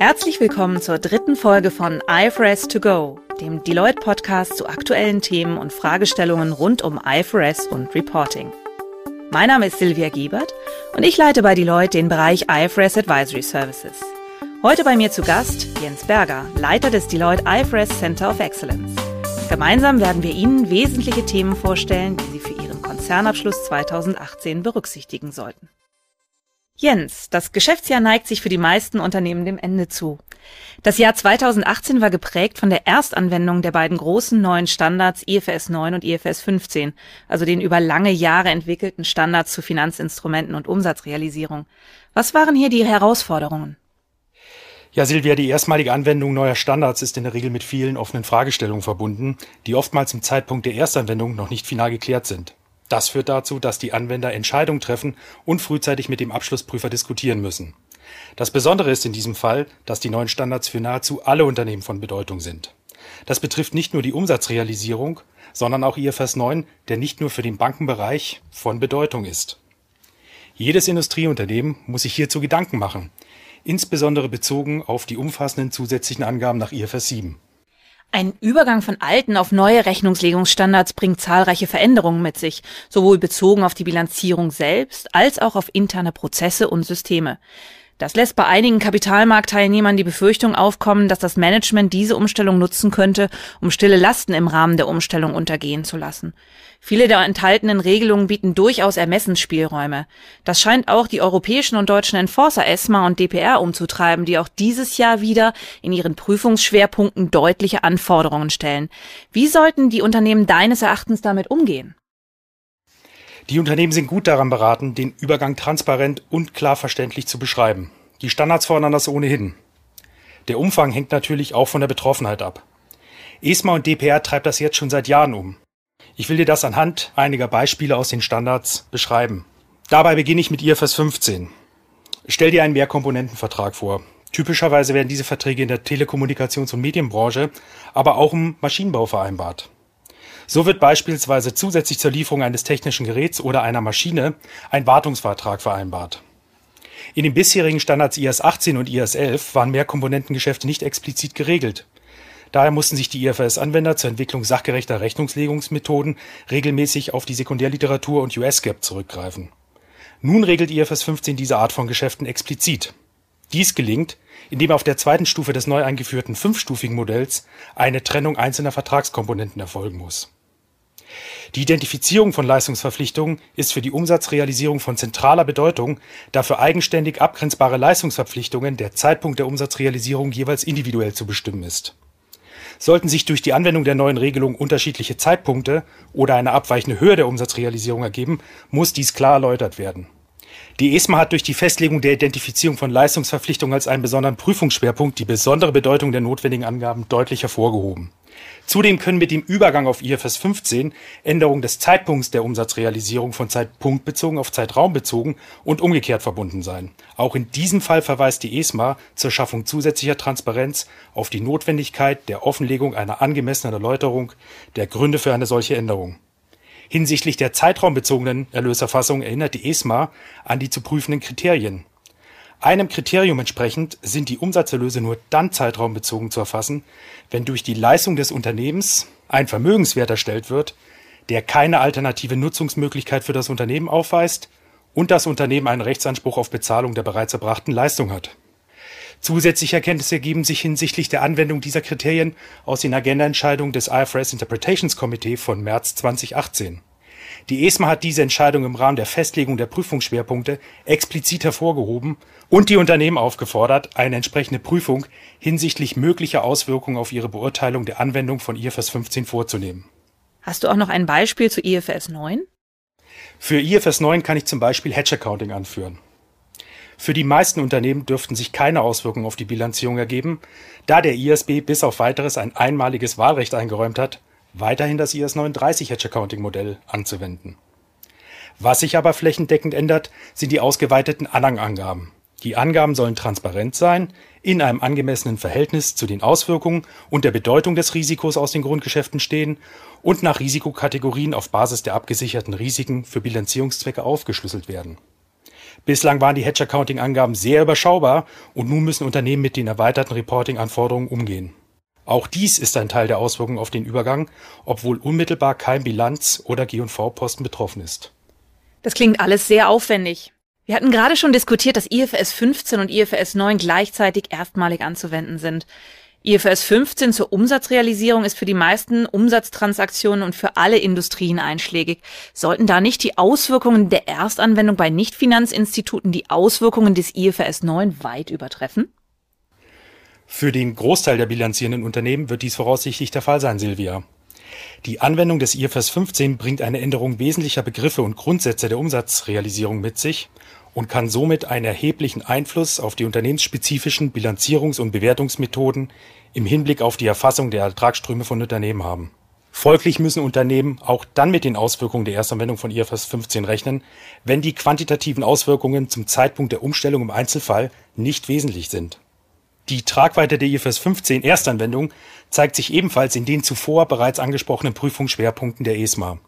Herzlich willkommen zur dritten Folge von IFRS to go, dem Deloitte Podcast zu aktuellen Themen und Fragestellungen rund um IFRS und Reporting. Mein Name ist Silvia Giebert und ich leite bei Deloitte den Bereich IFRS Advisory Services. Heute bei mir zu Gast Jens Berger, Leiter des Deloitte IFRS Center of Excellence. Gemeinsam werden wir Ihnen wesentliche Themen vorstellen, die Sie für Ihren Konzernabschluss 2018 berücksichtigen sollten. Jens, das Geschäftsjahr neigt sich für die meisten Unternehmen dem Ende zu. Das Jahr 2018 war geprägt von der Erstanwendung der beiden großen neuen Standards IFS 9 und IFS 15, also den über lange Jahre entwickelten Standards zu Finanzinstrumenten und Umsatzrealisierung. Was waren hier die Herausforderungen? Ja, Silvia, die erstmalige Anwendung neuer Standards ist in der Regel mit vielen offenen Fragestellungen verbunden, die oftmals im Zeitpunkt der Erstanwendung noch nicht final geklärt sind. Das führt dazu, dass die Anwender Entscheidungen treffen und frühzeitig mit dem Abschlussprüfer diskutieren müssen. Das Besondere ist in diesem Fall, dass die neuen Standards für nahezu alle Unternehmen von Bedeutung sind. Das betrifft nicht nur die Umsatzrealisierung, sondern auch IFRS 9, der nicht nur für den Bankenbereich von Bedeutung ist. Jedes Industrieunternehmen muss sich hierzu Gedanken machen, insbesondere bezogen auf die umfassenden zusätzlichen Angaben nach IFRS 7. Ein Übergang von alten auf neue Rechnungslegungsstandards bringt zahlreiche Veränderungen mit sich, sowohl bezogen auf die Bilanzierung selbst als auch auf interne Prozesse und Systeme. Das lässt bei einigen Kapitalmarktteilnehmern die Befürchtung aufkommen, dass das Management diese Umstellung nutzen könnte, um stille Lasten im Rahmen der Umstellung untergehen zu lassen. Viele der enthaltenen Regelungen bieten durchaus Ermessensspielräume. Das scheint auch die europäischen und deutschen Enforcer ESMA und DPR umzutreiben, die auch dieses Jahr wieder in ihren Prüfungsschwerpunkten deutliche Anforderungen stellen. Wie sollten die Unternehmen deines Erachtens damit umgehen? Die Unternehmen sind gut daran beraten, den Übergang transparent und klar verständlich zu beschreiben. Die Standards fordern das ohnehin. Der Umfang hängt natürlich auch von der Betroffenheit ab. ESMA und DPR treibt das jetzt schon seit Jahren um. Ich will dir das anhand einiger Beispiele aus den Standards beschreiben. Dabei beginne ich mit IFRS 15. Stell dir einen Mehrkomponentenvertrag vor. Typischerweise werden diese Verträge in der Telekommunikations- und Medienbranche, aber auch im Maschinenbau vereinbart. So wird beispielsweise zusätzlich zur Lieferung eines technischen Geräts oder einer Maschine ein Wartungsvertrag vereinbart. In den bisherigen Standards IS 18 und IS 11 waren Mehrkomponentengeschäfte nicht explizit geregelt. Daher mussten sich die IFRS-Anwender zur Entwicklung sachgerechter Rechnungslegungsmethoden regelmäßig auf die Sekundärliteratur und US-GAAP zurückgreifen. Nun regelt IFRS 15 diese Art von Geschäften explizit. Dies gelingt, indem auf der zweiten Stufe des neu eingeführten fünfstufigen Modells eine Trennung einzelner Vertragskomponenten erfolgen muss die Identifizierung von Leistungsverpflichtungen ist für die Umsatzrealisierung von zentraler Bedeutung, da für eigenständig abgrenzbare Leistungsverpflichtungen der Zeitpunkt der Umsatzrealisierung jeweils individuell zu bestimmen ist. Sollten sich durch die Anwendung der neuen Regelung unterschiedliche Zeitpunkte oder eine abweichende Höhe der Umsatzrealisierung ergeben, muss dies klar erläutert werden. Die ESMA hat durch die Festlegung der Identifizierung von Leistungsverpflichtungen als einen besonderen Prüfungsschwerpunkt die besondere Bedeutung der notwendigen Angaben deutlich hervorgehoben Zudem können mit dem Übergang auf IFRS 15 Änderungen des Zeitpunkts der Umsatzrealisierung von zeitpunktbezogen auf zeitraumbezogen und umgekehrt verbunden sein. Auch in diesem Fall verweist die ESMA zur Schaffung zusätzlicher Transparenz auf die Notwendigkeit der Offenlegung einer angemessenen Erläuterung der Gründe für eine solche Änderung. Hinsichtlich der zeitraumbezogenen Erlöserfassung erinnert die ESMA an die zu prüfenden Kriterien einem Kriterium entsprechend sind die Umsatzerlöse nur dann zeitraumbezogen zu erfassen, wenn durch die Leistung des Unternehmens ein Vermögenswert erstellt wird, der keine alternative Nutzungsmöglichkeit für das Unternehmen aufweist und das Unternehmen einen Rechtsanspruch auf Bezahlung der bereits erbrachten Leistung hat. Zusätzliche Erkenntnisse ergeben sich hinsichtlich der Anwendung dieser Kriterien aus den Agendaentscheidungen des IFRS Interpretations Committee von März 2018. Die ESMA hat diese Entscheidung im Rahmen der Festlegung der Prüfungsschwerpunkte explizit hervorgehoben und die Unternehmen aufgefordert, eine entsprechende Prüfung hinsichtlich möglicher Auswirkungen auf ihre Beurteilung der Anwendung von IFRS 15 vorzunehmen. Hast du auch noch ein Beispiel zu IFRS 9? Für IFRS 9 kann ich zum Beispiel Hedge Accounting anführen. Für die meisten Unternehmen dürften sich keine Auswirkungen auf die Bilanzierung ergeben, da der ISB bis auf weiteres ein einmaliges Wahlrecht eingeräumt hat weiterhin das IS 39 Hedge Accounting Modell anzuwenden. Was sich aber flächendeckend ändert, sind die ausgeweiteten Anhangangaben. Die Angaben sollen transparent sein, in einem angemessenen Verhältnis zu den Auswirkungen und der Bedeutung des Risikos aus den Grundgeschäften stehen und nach Risikokategorien auf Basis der abgesicherten Risiken für Bilanzierungszwecke aufgeschlüsselt werden. Bislang waren die Hedge Accounting Angaben sehr überschaubar und nun müssen Unternehmen mit den erweiterten Reporting Anforderungen umgehen. Auch dies ist ein Teil der Auswirkungen auf den Übergang, obwohl unmittelbar kein Bilanz- oder G&V-Posten betroffen ist. Das klingt alles sehr aufwendig. Wir hatten gerade schon diskutiert, dass IFRS 15 und IFRS 9 gleichzeitig erstmalig anzuwenden sind. IFRS 15 zur Umsatzrealisierung ist für die meisten Umsatztransaktionen und für alle Industrien einschlägig. Sollten da nicht die Auswirkungen der Erstanwendung bei Nichtfinanzinstituten die Auswirkungen des IFRS 9 weit übertreffen? Für den Großteil der bilanzierenden Unternehmen wird dies voraussichtlich der Fall sein, Silvia. Die Anwendung des IFRS 15 bringt eine Änderung wesentlicher Begriffe und Grundsätze der Umsatzrealisierung mit sich und kann somit einen erheblichen Einfluss auf die unternehmensspezifischen Bilanzierungs- und Bewertungsmethoden im Hinblick auf die Erfassung der Ertragsströme von Unternehmen haben. Folglich müssen Unternehmen auch dann mit den Auswirkungen der Erstanwendung von IFRS 15 rechnen, wenn die quantitativen Auswirkungen zum Zeitpunkt der Umstellung im Einzelfall nicht wesentlich sind die Tragweite der IFRS 15 Erstanwendung zeigt sich ebenfalls in den zuvor bereits angesprochenen Prüfungsschwerpunkten der ESMA.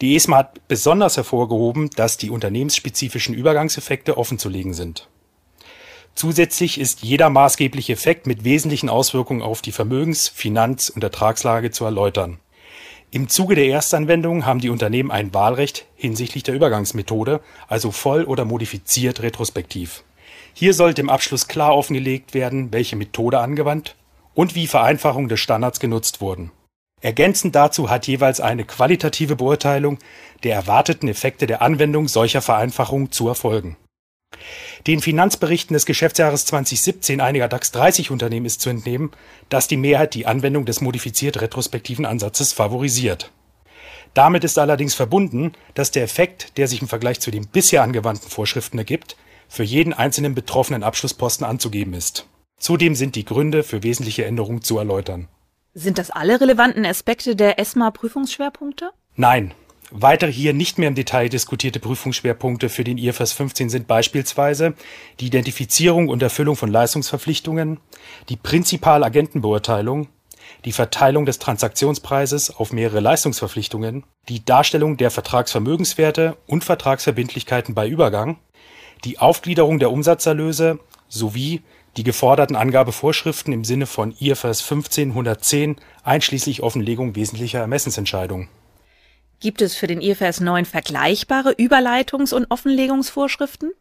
Die ESMA hat besonders hervorgehoben, dass die unternehmensspezifischen Übergangseffekte offenzulegen sind. Zusätzlich ist jeder maßgebliche Effekt mit wesentlichen Auswirkungen auf die Vermögens-, Finanz- und Ertragslage zu erläutern. Im Zuge der Erstanwendung haben die Unternehmen ein Wahlrecht hinsichtlich der Übergangsmethode, also voll oder modifiziert retrospektiv. Hier sollte im Abschluss klar offengelegt werden, welche Methode angewandt und wie Vereinfachungen des Standards genutzt wurden. Ergänzend dazu hat jeweils eine qualitative Beurteilung der erwarteten Effekte der Anwendung solcher Vereinfachungen zu erfolgen. Den Finanzberichten des Geschäftsjahres 2017 einiger DAX 30 Unternehmen ist zu entnehmen, dass die Mehrheit die Anwendung des modifiziert retrospektiven Ansatzes favorisiert. Damit ist allerdings verbunden, dass der Effekt, der sich im Vergleich zu den bisher angewandten Vorschriften ergibt, für jeden einzelnen betroffenen Abschlussposten anzugeben ist. Zudem sind die Gründe für wesentliche Änderungen zu erläutern. Sind das alle relevanten Aspekte der ESMA-Prüfungsschwerpunkte? Nein. Weitere hier nicht mehr im Detail diskutierte Prüfungsschwerpunkte für den IFRS 15 sind beispielsweise die Identifizierung und Erfüllung von Leistungsverpflichtungen, die Prinzipalagentenbeurteilung, die Verteilung des Transaktionspreises auf mehrere Leistungsverpflichtungen, die Darstellung der Vertragsvermögenswerte und Vertragsverbindlichkeiten bei Übergang, die Aufgliederung der Umsatzerlöse sowie die geforderten Angabevorschriften im Sinne von IFRS 15 110 einschließlich Offenlegung wesentlicher Ermessensentscheidungen. Gibt es für den IFRS 9 vergleichbare Überleitungs- und Offenlegungsvorschriften?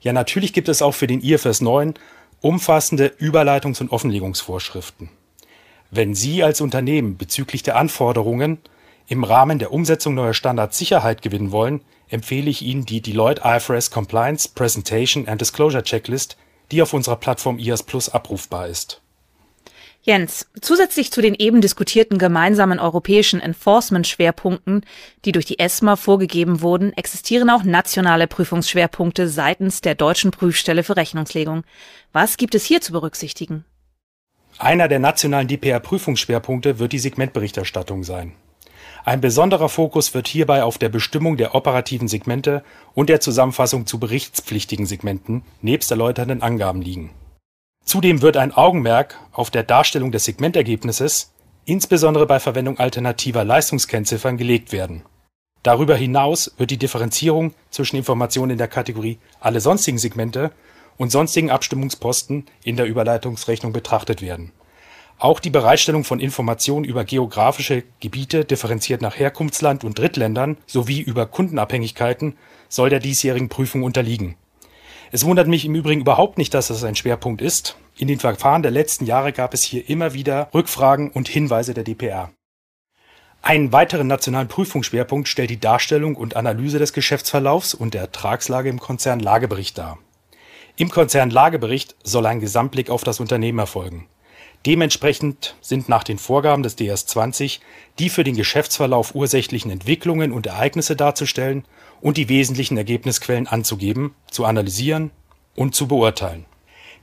Ja, natürlich gibt es auch für den IFRS 9 umfassende Überleitungs- und Offenlegungsvorschriften. Wenn Sie als Unternehmen bezüglich der Anforderungen im Rahmen der Umsetzung neuer Standards Sicherheit gewinnen wollen, empfehle ich Ihnen die Deloitte IFRS Compliance Presentation and Disclosure Checklist, die auf unserer Plattform IAS Plus abrufbar ist. Jens, zusätzlich zu den eben diskutierten gemeinsamen europäischen Enforcement-Schwerpunkten, die durch die ESMA vorgegeben wurden, existieren auch nationale Prüfungsschwerpunkte seitens der deutschen Prüfstelle für Rechnungslegung. Was gibt es hier zu berücksichtigen? Einer der nationalen DPR-Prüfungsschwerpunkte wird die Segmentberichterstattung sein. Ein besonderer Fokus wird hierbei auf der Bestimmung der operativen Segmente und der Zusammenfassung zu berichtspflichtigen Segmenten nebst erläuternden Angaben liegen. Zudem wird ein Augenmerk auf der Darstellung des Segmentergebnisses, insbesondere bei Verwendung alternativer Leistungskennziffern, gelegt werden. Darüber hinaus wird die Differenzierung zwischen Informationen in der Kategorie Alle sonstigen Segmente und sonstigen Abstimmungsposten in der Überleitungsrechnung betrachtet werden auch die Bereitstellung von Informationen über geografische Gebiete differenziert nach Herkunftsland und Drittländern sowie über Kundenabhängigkeiten soll der diesjährigen Prüfung unterliegen. Es wundert mich im Übrigen überhaupt nicht, dass das ein Schwerpunkt ist. In den Verfahren der letzten Jahre gab es hier immer wieder Rückfragen und Hinweise der dpr. Einen weiteren nationalen Prüfungsschwerpunkt stellt die Darstellung und Analyse des Geschäftsverlaufs und der Ertragslage im Konzern Lagebericht dar. Im Konzern Lagebericht soll ein Gesamtblick auf das Unternehmen erfolgen Dementsprechend sind nach den Vorgaben des DS-20 die für den Geschäftsverlauf ursächlichen Entwicklungen und Ereignisse darzustellen und die wesentlichen Ergebnisquellen anzugeben, zu analysieren und zu beurteilen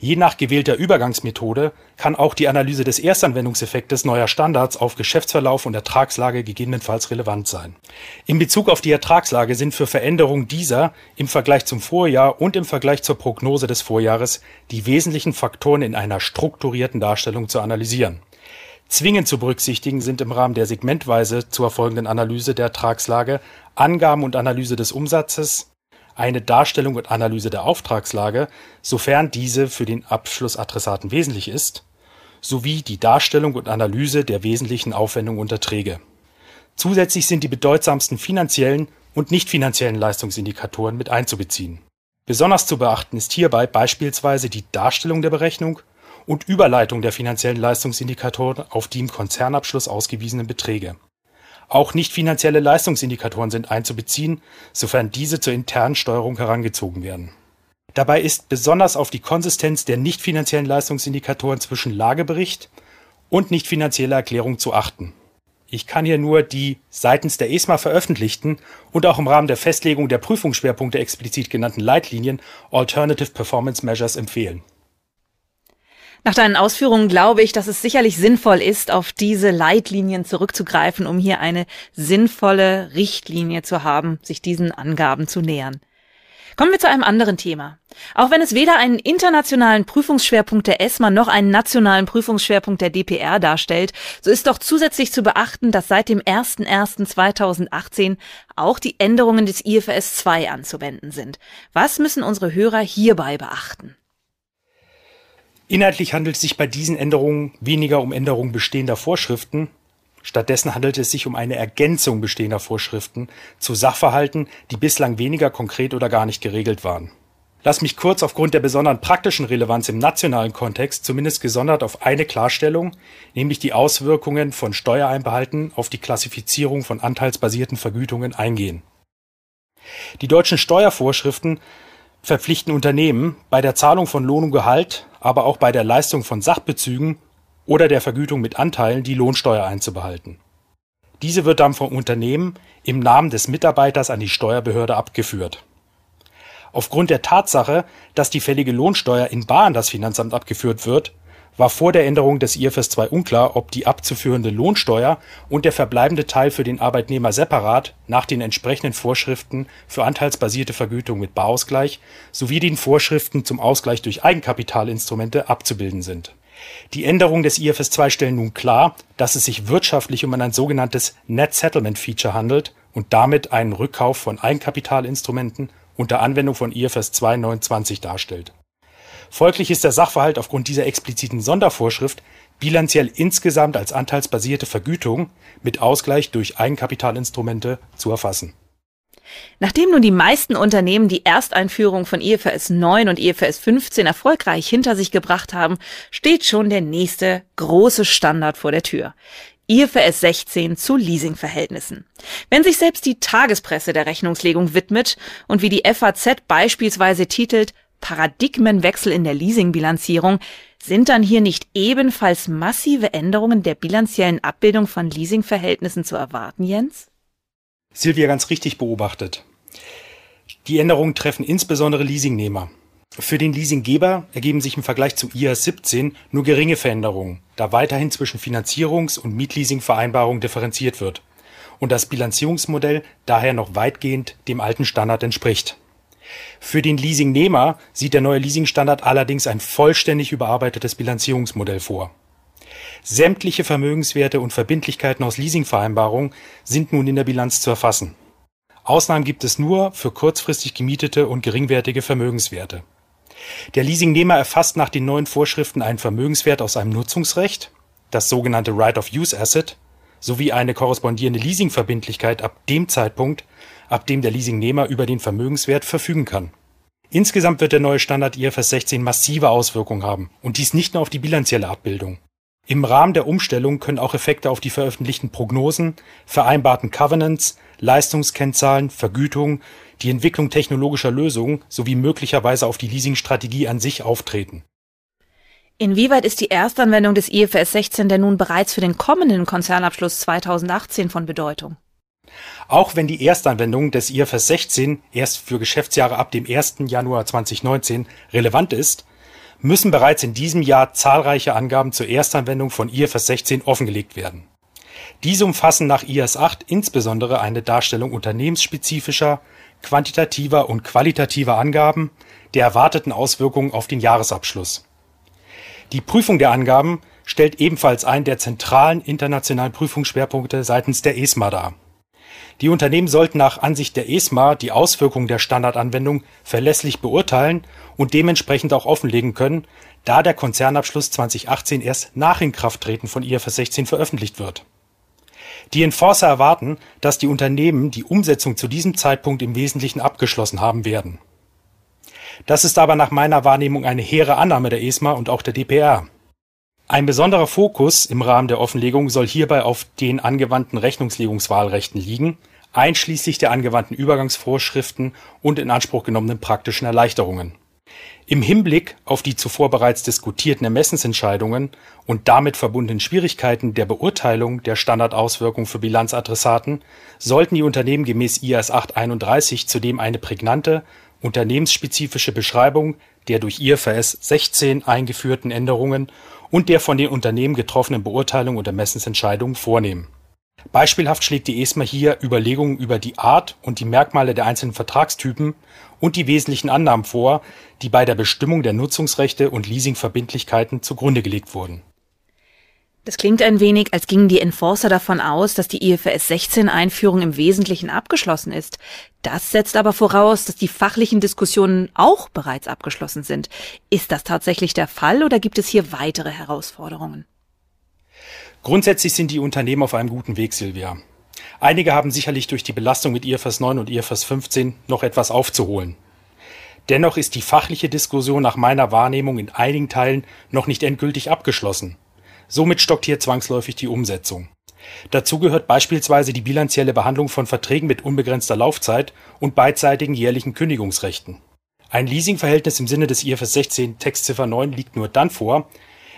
Je nach gewählter Übergangsmethode kann auch die Analyse des Erstanwendungseffektes neuer Standards auf Geschäftsverlauf und Ertragslage gegebenenfalls relevant sein. In Bezug auf die Ertragslage sind für Veränderungen dieser im Vergleich zum Vorjahr und im Vergleich zur Prognose des Vorjahres die wesentlichen Faktoren in einer strukturierten Darstellung zu analysieren. Zwingend zu berücksichtigen sind im Rahmen der segmentweise zu erfolgenden Analyse der Ertragslage Angaben und Analyse des Umsatzes, eine Darstellung und Analyse der Auftragslage, sofern diese für den Abschlussadressaten wesentlich ist, sowie die Darstellung und Analyse der wesentlichen Aufwendungen und Erträge. Zusätzlich sind die bedeutsamsten finanziellen und nicht finanziellen Leistungsindikatoren mit einzubeziehen. Besonders zu beachten ist hierbei beispielsweise die Darstellung der Berechnung und Überleitung der finanziellen Leistungsindikatoren auf die im Konzernabschluss ausgewiesenen Beträge. Auch nicht finanzielle Leistungsindikatoren sind einzubeziehen, sofern diese zur internen Steuerung herangezogen werden. Dabei ist besonders auf die Konsistenz der nicht finanziellen Leistungsindikatoren zwischen Lagebericht und nicht finanzieller Erklärung zu achten. Ich kann hier nur die seitens der ESMA veröffentlichten und auch im Rahmen der Festlegung der Prüfungsschwerpunkte explizit genannten Leitlinien Alternative Performance Measures empfehlen. Nach deinen Ausführungen glaube ich, dass es sicherlich sinnvoll ist, auf diese Leitlinien zurückzugreifen, um hier eine sinnvolle Richtlinie zu haben, sich diesen Angaben zu nähern. Kommen wir zu einem anderen Thema. Auch wenn es weder einen internationalen Prüfungsschwerpunkt der ESMA noch einen nationalen Prüfungsschwerpunkt der DPR darstellt, so ist doch zusätzlich zu beachten, dass seit dem 01.01.2018 auch die Änderungen des IFRS 2 anzuwenden sind. Was müssen unsere Hörer hierbei beachten? Inhaltlich handelt es sich bei diesen Änderungen weniger um Änderungen bestehender Vorschriften, Stattdessen handelt es sich um eine Ergänzung bestehender Vorschriften zu Sachverhalten, die bislang weniger konkret oder gar nicht geregelt waren. Lass mich kurz aufgrund der besonderen praktischen Relevanz im nationalen Kontext zumindest gesondert auf eine Klarstellung, nämlich die Auswirkungen von Steuereinbehalten auf die Klassifizierung von anteilsbasierten Vergütungen eingehen. Die deutschen Steuervorschriften verpflichten Unternehmen, bei der Zahlung von Lohn und Gehalt, aber auch bei der Leistung von Sachbezügen oder der Vergütung mit Anteilen die Lohnsteuer einzubehalten. Diese wird dann vom Unternehmen im Namen des Mitarbeiters an die Steuerbehörde abgeführt. Aufgrund der Tatsache, dass die fällige Lohnsteuer in bar an das Finanzamt abgeführt wird, war vor der Änderung des IFRS 2 unklar, ob die abzuführende Lohnsteuer und der verbleibende Teil für den Arbeitnehmer separat nach den entsprechenden Vorschriften für anteilsbasierte Vergütung mit Barausgleich sowie den Vorschriften zum Ausgleich durch Eigenkapitalinstrumente abzubilden sind die Änderungen des IFRS 2 stellen nun klar, dass es sich wirtschaftlich um ein sogenanntes Net Settlement Feature handelt und damit einen Rückkauf von Eigenkapitalinstrumenten unter Anwendung von IFRS 2 29 darstellt. Folglich ist der Sachverhalt aufgrund dieser expliziten Sondervorschrift bilanziell insgesamt als anteilsbasierte Vergütung mit Ausgleich durch Eigenkapitalinstrumente zu erfassen Nachdem nun die meisten Unternehmen die Ersteinführung von IFRS 9 und IFRS 15 erfolgreich hinter sich gebracht haben, steht schon der nächste große Standard vor der Tür. IFRS 16 zu Leasingverhältnissen. Wenn sich selbst die Tagespresse der Rechnungslegung widmet und wie die FAZ beispielsweise titelt Paradigmenwechsel in der Leasingbilanzierung, sind dann hier nicht ebenfalls massive Änderungen der bilanziellen Abbildung von Leasingverhältnissen zu erwarten, Jens? Silvia ganz richtig beobachtet. Die Änderungen treffen insbesondere Leasingnehmer. Für den Leasinggeber ergeben sich im Vergleich zu IAS 17 nur geringe Veränderungen, da weiterhin zwischen Finanzierungs- und Mietleasingvereinbarungen differenziert wird und das Bilanzierungsmodell daher noch weitgehend dem alten Standard entspricht. Für den Leasingnehmer sieht der neue Leasingstandard allerdings ein vollständig überarbeitetes Bilanzierungsmodell vor Sämtliche Vermögenswerte und Verbindlichkeiten aus Leasingvereinbarungen sind nun in der Bilanz zu erfassen. Ausnahmen gibt es nur für kurzfristig gemietete und geringwertige Vermögenswerte. Der Leasingnehmer erfasst nach den neuen Vorschriften einen Vermögenswert aus einem Nutzungsrecht, das sogenannte Right of Use Asset, sowie eine korrespondierende Leasingverbindlichkeit ab dem Zeitpunkt, ab dem der Leasingnehmer über den Vermögenswert verfügen kann. Insgesamt wird der neue Standard IFRS 16 massive Auswirkungen haben und dies nicht nur auf die bilanzielle Abbildung. Im Rahmen der Umstellung können auch Effekte auf die veröffentlichten Prognosen, vereinbarten Covenants, Leistungskennzahlen, Vergütung, die Entwicklung technologischer Lösungen sowie möglicherweise auf die Leasingstrategie an sich auftreten. Inwieweit ist die Erstanwendung des IFRS 16 denn nun bereits für den kommenden Konzernabschluss 2018 von Bedeutung? Auch wenn die Erstanwendung des IFRS 16 erst für Geschäftsjahre ab dem 1. Januar 2019 relevant ist, müssen bereits in diesem Jahr zahlreiche Angaben zur Erstanwendung von IFRS 16 offengelegt werden. Diese umfassen nach IAS 8 insbesondere eine Darstellung unternehmensspezifischer, quantitativer und qualitativer Angaben der erwarteten Auswirkungen auf den Jahresabschluss. Die Prüfung der Angaben stellt ebenfalls einen der zentralen internationalen Prüfungsschwerpunkte seitens der ESMA dar. Die Unternehmen sollten nach Ansicht der ESMA die Auswirkungen der Standardanwendung verlässlich beurteilen und dementsprechend auch offenlegen können, da der Konzernabschluss 2018 erst nach Inkrafttreten von IFRS 16 veröffentlicht wird. Die Enforcer erwarten, dass die Unternehmen die Umsetzung zu diesem Zeitpunkt im Wesentlichen abgeschlossen haben werden. Das ist aber nach meiner Wahrnehmung eine hehre Annahme der ESMA und auch der DPR. Ein besonderer Fokus im Rahmen der Offenlegung soll hierbei auf den angewandten Rechnungslegungswahlrechten liegen, einschließlich der angewandten Übergangsvorschriften und in Anspruch genommenen praktischen Erleichterungen. Im Hinblick auf die zuvor bereits diskutierten Ermessensentscheidungen und damit verbundenen Schwierigkeiten der Beurteilung der Standardauswirkung für Bilanzadressaten sollten die Unternehmen gemäß IAS 831 zudem eine prägnante unternehmensspezifische Beschreibung der durch IFRS 16 eingeführten Änderungen und der von den Unternehmen getroffenen Beurteilung und Ermessensentscheidungen vornehmen. Beispielhaft schlägt die ESMA hier Überlegungen über die Art und die Merkmale der einzelnen Vertragstypen und die wesentlichen Annahmen vor, die bei der Bestimmung der Nutzungsrechte und Leasingverbindlichkeiten zugrunde gelegt wurden das klingt ein wenig, als gingen die Enforcer davon aus, dass die IFRS 16 Einführung im Wesentlichen abgeschlossen ist. Das setzt aber voraus, dass die fachlichen Diskussionen auch bereits abgeschlossen sind. Ist das tatsächlich der Fall oder gibt es hier weitere Herausforderungen? Grundsätzlich sind die Unternehmen auf einem guten Weg, Silvia. Einige haben sicherlich durch die Belastung mit IFRS 9 und IFRS 15 noch etwas aufzuholen. Dennoch ist die fachliche Diskussion nach meiner Wahrnehmung in einigen Teilen noch nicht endgültig abgeschlossen. Somit stockt hier zwangsläufig die Umsetzung. Dazu gehört beispielsweise die bilanzielle Behandlung von Verträgen mit unbegrenzter Laufzeit und beidseitigen jährlichen Kündigungsrechten. Ein Leasingverhältnis im Sinne des IFRS 16 Textziffer 9 liegt nur dann vor,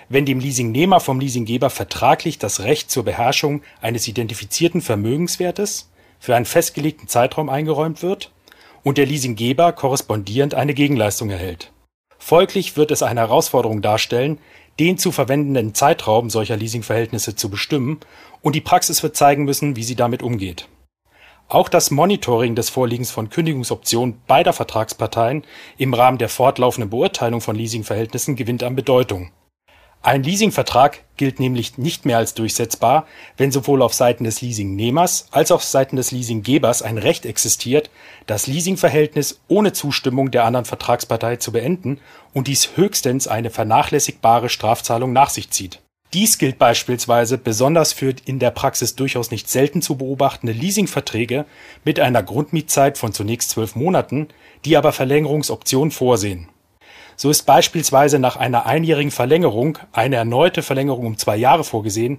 wenn dem Leasingnehmer vom Leasinggeber vertraglich das Recht zur Beherrschung eines identifizierten Vermögenswertes für einen festgelegten Zeitraum eingeräumt wird und der Leasinggeber korrespondierend eine Gegenleistung erhält. Folglich wird es eine Herausforderung darstellen, den zu verwendenden Zeitraum solcher Leasingverhältnisse zu bestimmen und die Praxis wird zeigen müssen, wie sie damit umgeht. Auch das Monitoring des Vorliegens von Kündigungsoptionen beider Vertragsparteien im Rahmen der fortlaufenden Beurteilung von Leasingverhältnissen gewinnt an Bedeutung ein Leasingvertrag gilt nämlich nicht mehr als durchsetzbar, wenn sowohl auf Seiten des Leasingnehmers als auch auf Seiten des Leasinggebers ein Recht existiert, das Leasingverhältnis ohne Zustimmung der anderen Vertragspartei zu beenden und dies höchstens eine vernachlässigbare Strafzahlung nach sich zieht. Dies gilt beispielsweise besonders für in der Praxis durchaus nicht selten zu beobachtende Leasingverträge mit einer Grundmietzeit von zunächst zwölf Monaten, die aber Verlängerungsoptionen vorsehen so ist beispielsweise nach einer einjährigen Verlängerung eine erneute Verlängerung um zwei Jahre vorgesehen,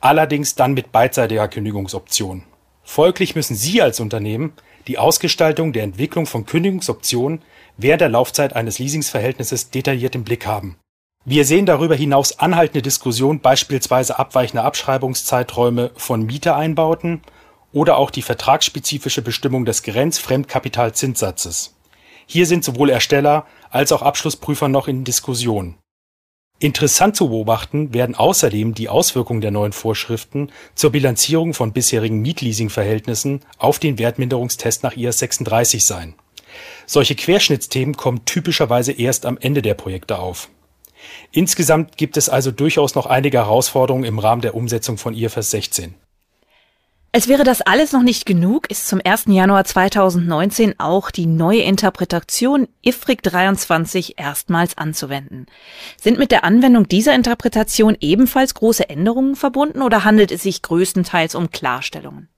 allerdings dann mit beidseitiger Kündigungsoption. Folglich müssen Sie als Unternehmen die Ausgestaltung der Entwicklung von Kündigungsoptionen während der Laufzeit eines Leasingsverhältnisses detailliert im Blick haben. Wir sehen darüber hinaus anhaltende Diskussionen, beispielsweise abweichende Abschreibungszeiträume von Mietereinbauten oder auch die vertragsspezifische Bestimmung des Grenzfremdkapitalzinssatzes. Hier sind sowohl Ersteller als auch Abschlussprüfer noch in Diskussion. Interessant zu beobachten werden außerdem die Auswirkungen der neuen Vorschriften zur Bilanzierung von bisherigen Mietleasing-Verhältnissen auf den Wertminderungstest nach IAS 36 sein. Solche Querschnittsthemen kommen typischerweise erst am Ende der Projekte auf. Insgesamt gibt es also durchaus noch einige Herausforderungen im Rahmen der Umsetzung von IFRS 16. Als wäre das alles noch nicht genug, ist zum 1. Januar 2019 auch die neue Interpretation IFRIC 23 erstmals anzuwenden. Sind mit der Anwendung dieser Interpretation ebenfalls große Änderungen verbunden oder handelt es sich größtenteils um Klarstellungen?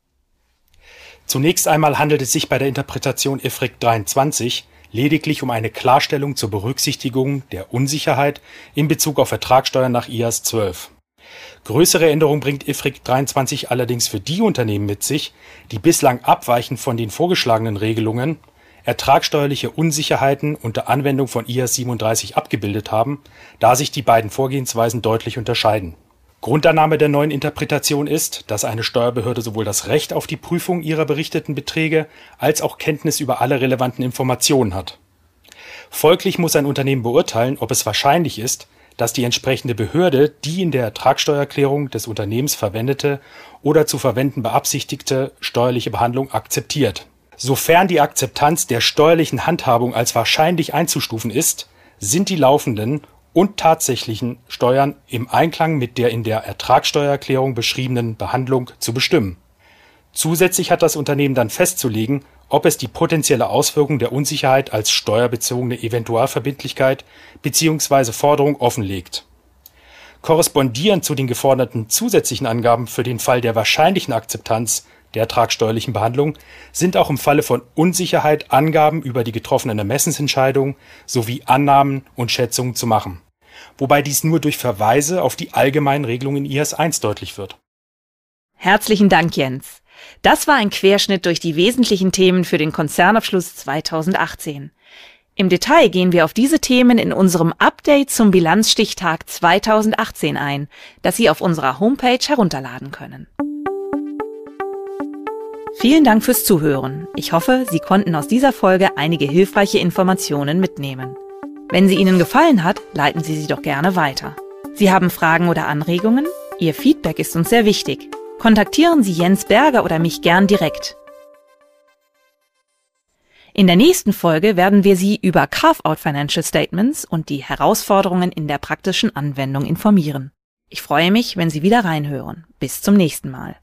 Zunächst einmal handelt es sich bei der Interpretation IFRIC 23 lediglich um eine Klarstellung zur Berücksichtigung der Unsicherheit in Bezug auf Ertragssteuern nach IAS 12. Größere Änderungen bringt IFRIC 23 allerdings für die Unternehmen mit sich, die bislang abweichend von den vorgeschlagenen Regelungen ertragsteuerliche Unsicherheiten unter Anwendung von IAS 37 abgebildet haben, da sich die beiden Vorgehensweisen deutlich unterscheiden. Grundannahme der neuen Interpretation ist, dass eine Steuerbehörde sowohl das Recht auf die Prüfung ihrer berichteten Beträge als auch Kenntnis über alle relevanten Informationen hat. Folglich muss ein Unternehmen beurteilen, ob es wahrscheinlich ist dass die entsprechende Behörde die in der Ertragsteuererklärung des Unternehmens verwendete oder zu verwenden beabsichtigte steuerliche Behandlung akzeptiert. Sofern die Akzeptanz der steuerlichen Handhabung als wahrscheinlich einzustufen ist, sind die laufenden und tatsächlichen Steuern im Einklang mit der in der Ertragsteuererklärung beschriebenen Behandlung zu bestimmen. Zusätzlich hat das Unternehmen dann festzulegen, ob es die potenzielle Auswirkung der Unsicherheit als steuerbezogene Eventualverbindlichkeit bzw. Forderung offenlegt. Korrespondierend zu den geforderten zusätzlichen Angaben für den Fall der wahrscheinlichen Akzeptanz der ertragsteuerlichen Behandlung sind auch im Falle von Unsicherheit Angaben über die getroffenen Ermessensentscheidungen sowie Annahmen und Schätzungen zu machen, wobei dies nur durch Verweise auf die allgemeinen Regelungen IAS 1 deutlich wird. Herzlichen Dank, Jens. Das war ein Querschnitt durch die wesentlichen Themen für den Konzernabschluss 2018. Im Detail gehen wir auf diese Themen in unserem Update zum Bilanzstichtag 2018 ein, das Sie auf unserer Homepage herunterladen können. Vielen Dank fürs Zuhören. Ich hoffe, Sie konnten aus dieser Folge einige hilfreiche Informationen mitnehmen. Wenn sie Ihnen gefallen hat, leiten Sie sie doch gerne weiter. Sie haben Fragen oder Anregungen? Ihr Feedback ist uns sehr wichtig. Kontaktieren Sie Jens Berger oder mich gern direkt. In der nächsten Folge werden wir Sie über Carve-out Financial Statements und die Herausforderungen in der praktischen Anwendung informieren. Ich freue mich, wenn Sie wieder reinhören. Bis zum nächsten Mal.